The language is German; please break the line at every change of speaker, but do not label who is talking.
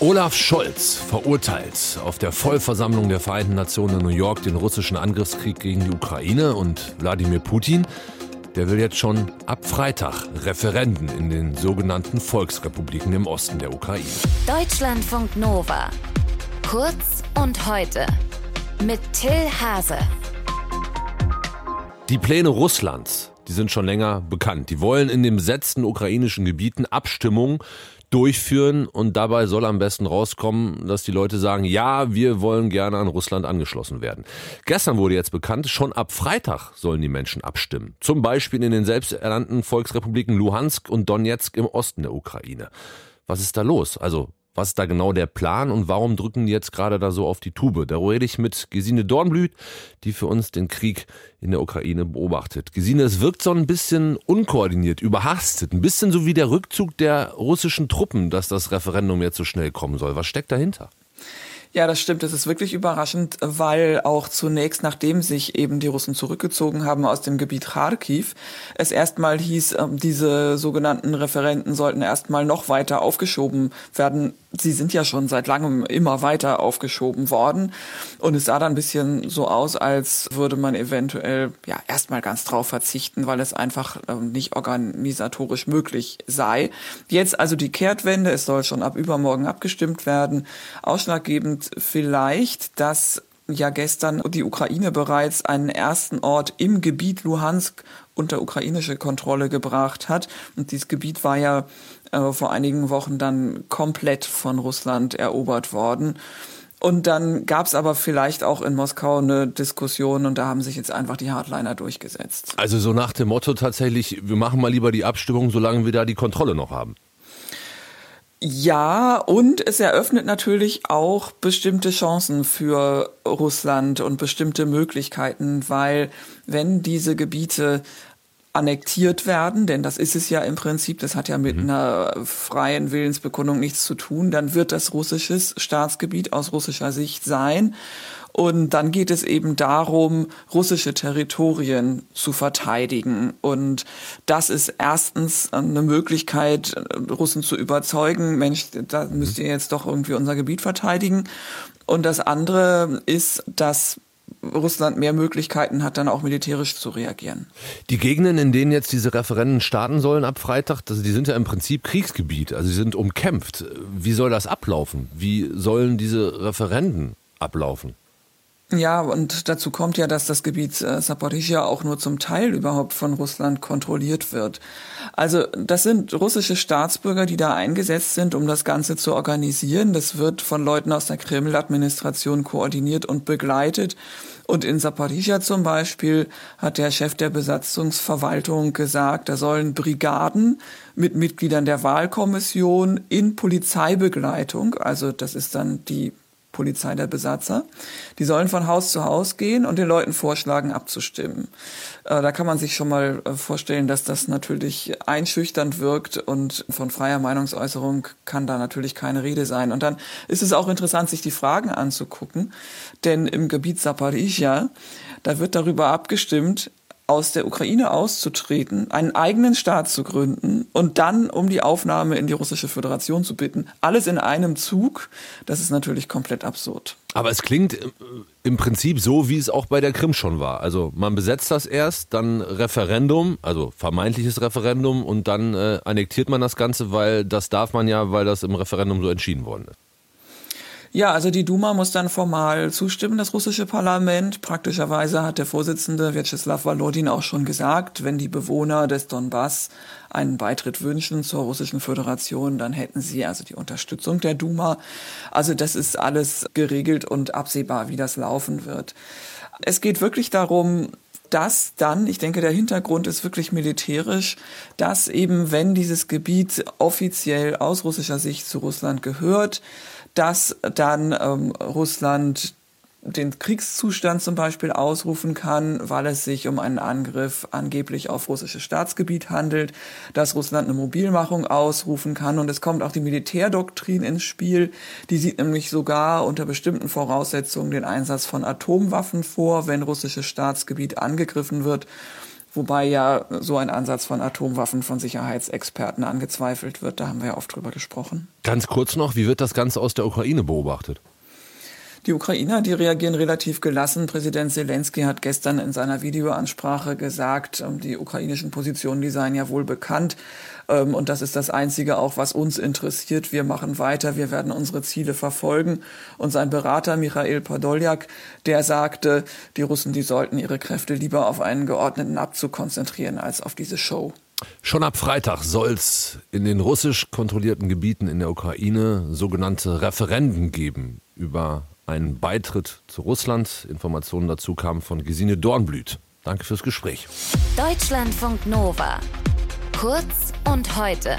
Olaf Scholz verurteilt auf der Vollversammlung der Vereinten Nationen in New York den russischen Angriffskrieg gegen die Ukraine und Wladimir Putin, der will jetzt schon ab Freitag Referenden in den sogenannten Volksrepubliken im Osten der Ukraine.
Deutschlandfunk Nova. Kurz und heute mit Till Hase.
Die Pläne Russlands, die sind schon länger bekannt. Die wollen in den besetzten ukrainischen Gebieten Abstimmungen durchführen und dabei soll am besten rauskommen, dass die Leute sagen, ja, wir wollen gerne an Russland angeschlossen werden. Gestern wurde jetzt bekannt, schon ab Freitag sollen die Menschen abstimmen. Zum Beispiel in den selbsternannten Volksrepubliken Luhansk und Donetsk im Osten der Ukraine. Was ist da los? Also was ist da genau der Plan und warum drücken die jetzt gerade da so auf die Tube? Da rede ich mit Gesine Dornblüt, die für uns den Krieg in der Ukraine beobachtet. Gesine, es wirkt so ein bisschen unkoordiniert, überhastet, ein bisschen so wie der Rückzug der russischen Truppen, dass das Referendum jetzt so schnell kommen soll. Was steckt dahinter?
Ja, das stimmt. Das ist wirklich überraschend, weil auch zunächst, nachdem sich eben die Russen zurückgezogen haben aus dem Gebiet Kharkiv, es erstmal hieß, ähm, diese sogenannten Referenten sollten erstmal noch weiter aufgeschoben werden. Sie sind ja schon seit langem immer weiter aufgeschoben worden. Und es sah dann ein bisschen so aus, als würde man eventuell ja erstmal ganz drauf verzichten, weil es einfach ähm, nicht organisatorisch möglich sei. Jetzt also die Kehrtwende. Es soll schon ab übermorgen abgestimmt werden. Ausschlaggebend vielleicht, dass ja gestern die Ukraine bereits einen ersten Ort im Gebiet Luhansk unter ukrainische Kontrolle gebracht hat. Und dieses Gebiet war ja äh, vor einigen Wochen dann komplett von Russland erobert worden. Und dann gab es aber vielleicht auch in Moskau eine Diskussion und da haben sich jetzt einfach die Hardliner durchgesetzt.
Also so nach dem Motto tatsächlich, wir machen mal lieber die Abstimmung, solange wir da die Kontrolle noch haben.
Ja, und es eröffnet natürlich auch bestimmte Chancen für Russland und bestimmte Möglichkeiten, weil wenn diese Gebiete annektiert werden, denn das ist es ja im Prinzip, das hat ja mit mhm. einer freien Willensbekundung nichts zu tun, dann wird das russisches Staatsgebiet aus russischer Sicht sein. Und dann geht es eben darum, russische Territorien zu verteidigen. Und das ist erstens eine Möglichkeit, Russen zu überzeugen, Mensch, da müsst ihr jetzt doch irgendwie unser Gebiet verteidigen. Und das andere ist, dass Russland mehr Möglichkeiten hat, dann auch militärisch zu reagieren.
Die Gegenden, in denen jetzt diese Referenden starten sollen ab Freitag, also die sind ja im Prinzip Kriegsgebiet, also sie sind umkämpft. Wie soll das ablaufen? Wie sollen diese Referenden ablaufen?
Ja, und dazu kommt ja, dass das Gebiet äh, auch nur zum Teil überhaupt von Russland kontrolliert wird. Also das sind russische Staatsbürger, die da eingesetzt sind, um das Ganze zu organisieren. Das wird von Leuten aus der Kreml-Administration koordiniert und begleitet. Und in Saporizhia zum Beispiel hat der Chef der Besatzungsverwaltung gesagt, da sollen Brigaden mit Mitgliedern der Wahlkommission in Polizeibegleitung, also das ist dann die Polizei der Besatzer. Die sollen von Haus zu Haus gehen und den Leuten vorschlagen, abzustimmen. Äh, da kann man sich schon mal äh, vorstellen, dass das natürlich einschüchternd wirkt und von freier Meinungsäußerung kann da natürlich keine Rede sein. Und dann ist es auch interessant, sich die Fragen anzugucken, denn im Gebiet Zaporizhia, da wird darüber abgestimmt, aus der Ukraine auszutreten, einen eigenen Staat zu gründen und dann um die Aufnahme in die russische Föderation zu bitten. Alles in einem Zug, das ist natürlich komplett absurd.
Aber es klingt im Prinzip so, wie es auch bei der Krim schon war. Also man besetzt das erst, dann Referendum, also vermeintliches Referendum und dann äh, annektiert man das Ganze, weil das darf man ja, weil das im Referendum so entschieden worden ist.
Ja, also die Duma muss dann formal zustimmen, das russische Parlament. Praktischerweise hat der Vorsitzende Vyacheslav Volodin auch schon gesagt, wenn die Bewohner des Donbass einen Beitritt wünschen zur russischen Föderation, dann hätten sie also die Unterstützung der Duma. Also das ist alles geregelt und absehbar, wie das laufen wird. Es geht wirklich darum, dass dann, ich denke, der Hintergrund ist wirklich militärisch, dass eben, wenn dieses Gebiet offiziell aus russischer Sicht zu Russland gehört, dass dann ähm, Russland den Kriegszustand zum Beispiel ausrufen kann, weil es sich um einen Angriff angeblich auf russisches Staatsgebiet handelt, dass Russland eine Mobilmachung ausrufen kann und es kommt auch die Militärdoktrin ins Spiel. Die sieht nämlich sogar unter bestimmten Voraussetzungen den Einsatz von Atomwaffen vor, wenn russisches Staatsgebiet angegriffen wird Wobei ja so ein Ansatz von Atomwaffen von Sicherheitsexperten angezweifelt wird. Da haben wir ja oft drüber gesprochen.
Ganz kurz noch, wie wird das Ganze aus der Ukraine beobachtet?
Die Ukrainer, die reagieren relativ gelassen. Präsident Zelensky hat gestern in seiner Videoansprache gesagt, ähm, die ukrainischen Positionen, die seien ja wohl bekannt. Ähm, und das ist das Einzige auch, was uns interessiert. Wir machen weiter, wir werden unsere Ziele verfolgen. Und sein Berater Michael Podoljak, der sagte, die Russen, die sollten ihre Kräfte lieber auf einen geordneten Abzug konzentrieren als auf diese Show.
Schon ab Freitag soll es in den russisch kontrollierten Gebieten in der Ukraine sogenannte Referenden geben über einen Beitritt zu Russland. Informationen dazu kamen von Gesine Dornblüt. Danke fürs Gespräch.
Deutschlandfunk Nova. Kurz und heute.